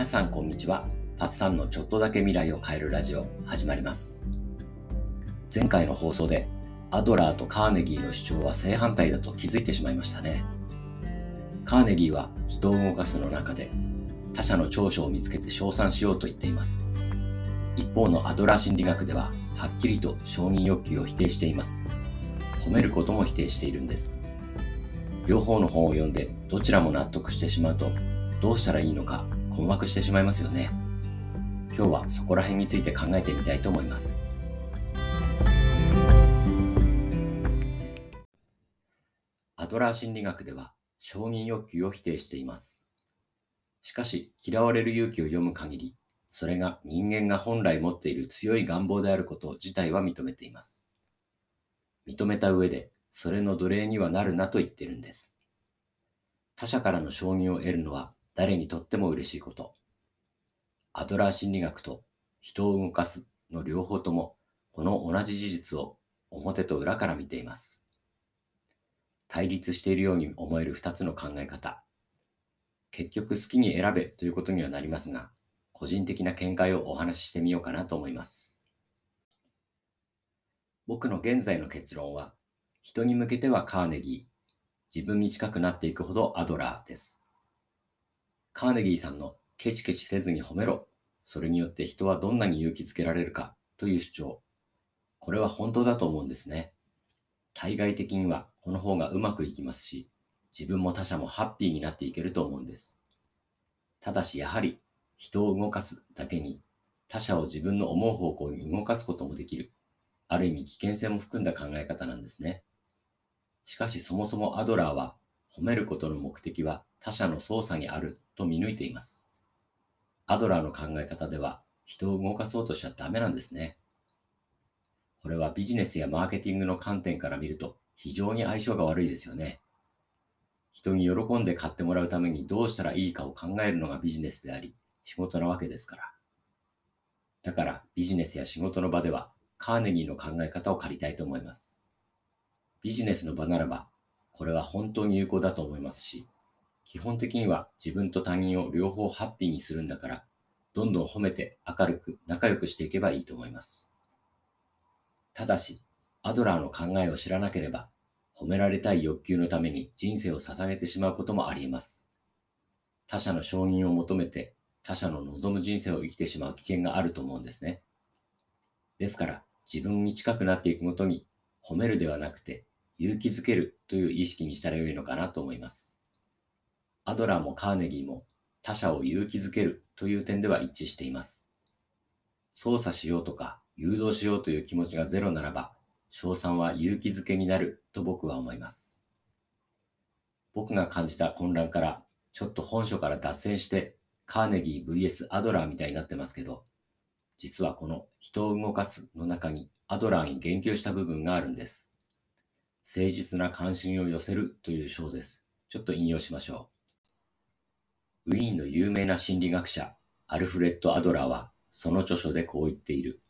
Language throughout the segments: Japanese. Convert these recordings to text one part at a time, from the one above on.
皆さんこんにちは。パッサンのちょっとだけ未来を変えるラジオ始まります。前回の放送でアドラーとカーネギーの主張は正反対だと気づいてしまいましたね。カーネギーは人を動かすの中で他者の長所を見つけて称賛しようと言っています。一方のアドラー心理学でははっきりと承認欲求を否定しています。褒めることも否定しているんです。両方の本を読んでどちらも納得してしまうとどうしたらいいのか困惑してしまいますよね。今日はそこら辺について考えてみたいと思います。アドラー心理学では承認欲求を否定しています。しかし、嫌われる勇気を読む限り、それが人間が本来持っている強い願望であること自体は認めています。認めた上で、それの奴隷にはなるなと言ってるんです。他者からの承認を得るのは誰にとっても嬉しいこと。アドラー心理学と人を動かすの両方ともこの同じ事実を表と裏から見ています。対立しているように思える二つの考え方。結局好きに選べということにはなりますが、個人的な見解をお話ししてみようかなと思います。僕の現在の結論は、人に向けてはカーネギー、自分に近くなっていくほどアドラーです。カーネギーさんのケチケチせずに褒めろ。それによって人はどんなに勇気づけられるかという主張。これは本当だと思うんですね。対外的にはこの方がうまくいきますし、自分も他者もハッピーになっていけると思うんです。ただしやはり人を動かすだけに他者を自分の思う方向に動かすこともできる。ある意味危険性も含んだ考え方なんですね。しかしそもそもアドラーは褒めることの目的は他者の操作にあると見抜いています。アドラーの考え方では人を動かそうとしちゃダメなんですね。これはビジネスやマーケティングの観点から見ると非常に相性が悪いですよね。人に喜んで買ってもらうためにどうしたらいいかを考えるのがビジネスであり、仕事なわけですから。だからビジネスや仕事の場ではカーネギーの考え方を借りたいと思います。ビジネスの場ならばこれは本当に有効だと思いますし、基本的には自分と他人を両方ハッピーにするんだから、どんどん褒めて明るく仲良くしていけばいいと思います。ただし、アドラーの考えを知らなければ、褒められたい欲求のために人生を捧げてしまうこともあり得ます。他者の承認を求めて他者の望む人生を生きてしまう危険があると思うんですね。ですから、自分に近くなっていくごとに褒めるではなくて勇気づけるという意識にしたらよいのかなと思います。アドラーもカーネギーも他者を勇気づけるという点では一致しています。操作しようとか誘導しようという気持ちがゼロならば、賞賛は勇気づけになると僕は思います。僕が感じた混乱からちょっと本書から脱線してカーネギー VS アドラーみたいになってますけど、実はこの人を動かすの中にアドラーに言及した部分があるんです。誠実な関心を寄せるという章です。ちょっと引用しましょう。ウィーンの有名な心理学者、アルフレッド・アドラーは、その著書でこう言っている。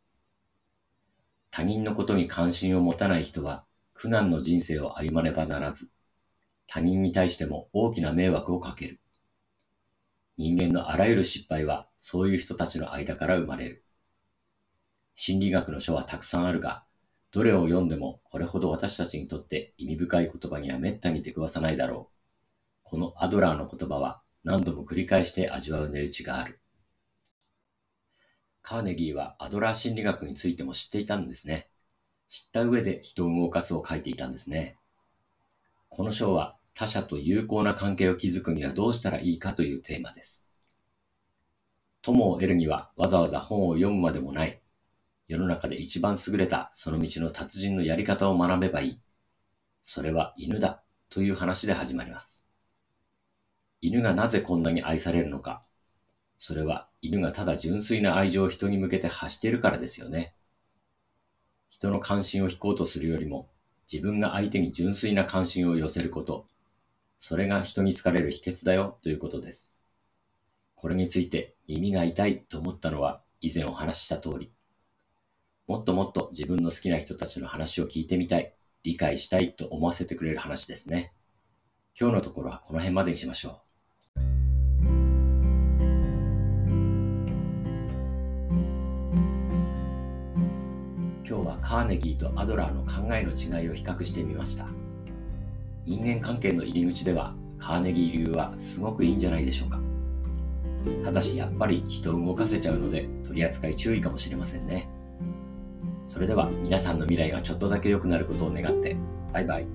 他人のことに関心を持たない人は、苦難の人生を歩まねばならず、他人に対しても大きな迷惑をかける。人間のあらゆる失敗は、そういう人たちの間から生まれる。心理学の書はたくさんあるが、どれを読んでもこれほど私たちにとって意味深い言葉には滅多に出くわさないだろう。このアドラーの言葉は何度も繰り返して味わう値打ちがある。カーネギーはアドラー心理学についても知っていたんですね。知った上で人を動かすを書いていたんですね。この章は他者と友好な関係を築くにはどうしたらいいかというテーマです。友を得るにはわざわざ本を読むまでもない世の中で一番優れたその道の達人のやり方を学べばいい。それは犬だという話で始まります。犬がなぜこんなに愛されるのか。それは犬がただ純粋な愛情を人に向けて発しているからですよね。人の関心を引こうとするよりも自分が相手に純粋な関心を寄せること。それが人に好かれる秘訣だよということです。これについて耳が痛いと思ったのは以前お話しした通り。もっともっと自分の好きな人たちの話を聞いてみたい、理解したいと思わせてくれる話ですね。今日のところはこの辺までにしましょう。今日はカーネギーとアドラーの考えの違いを比較してみました人間関係の入り口ではカーネギー流はすごくいいんじゃないでしょうかただしやっぱり人を動かせちゃうので取り扱い注意かもしれませんねそれでは皆さんの未来がちょっとだけ良くなることを願って、バイバイ。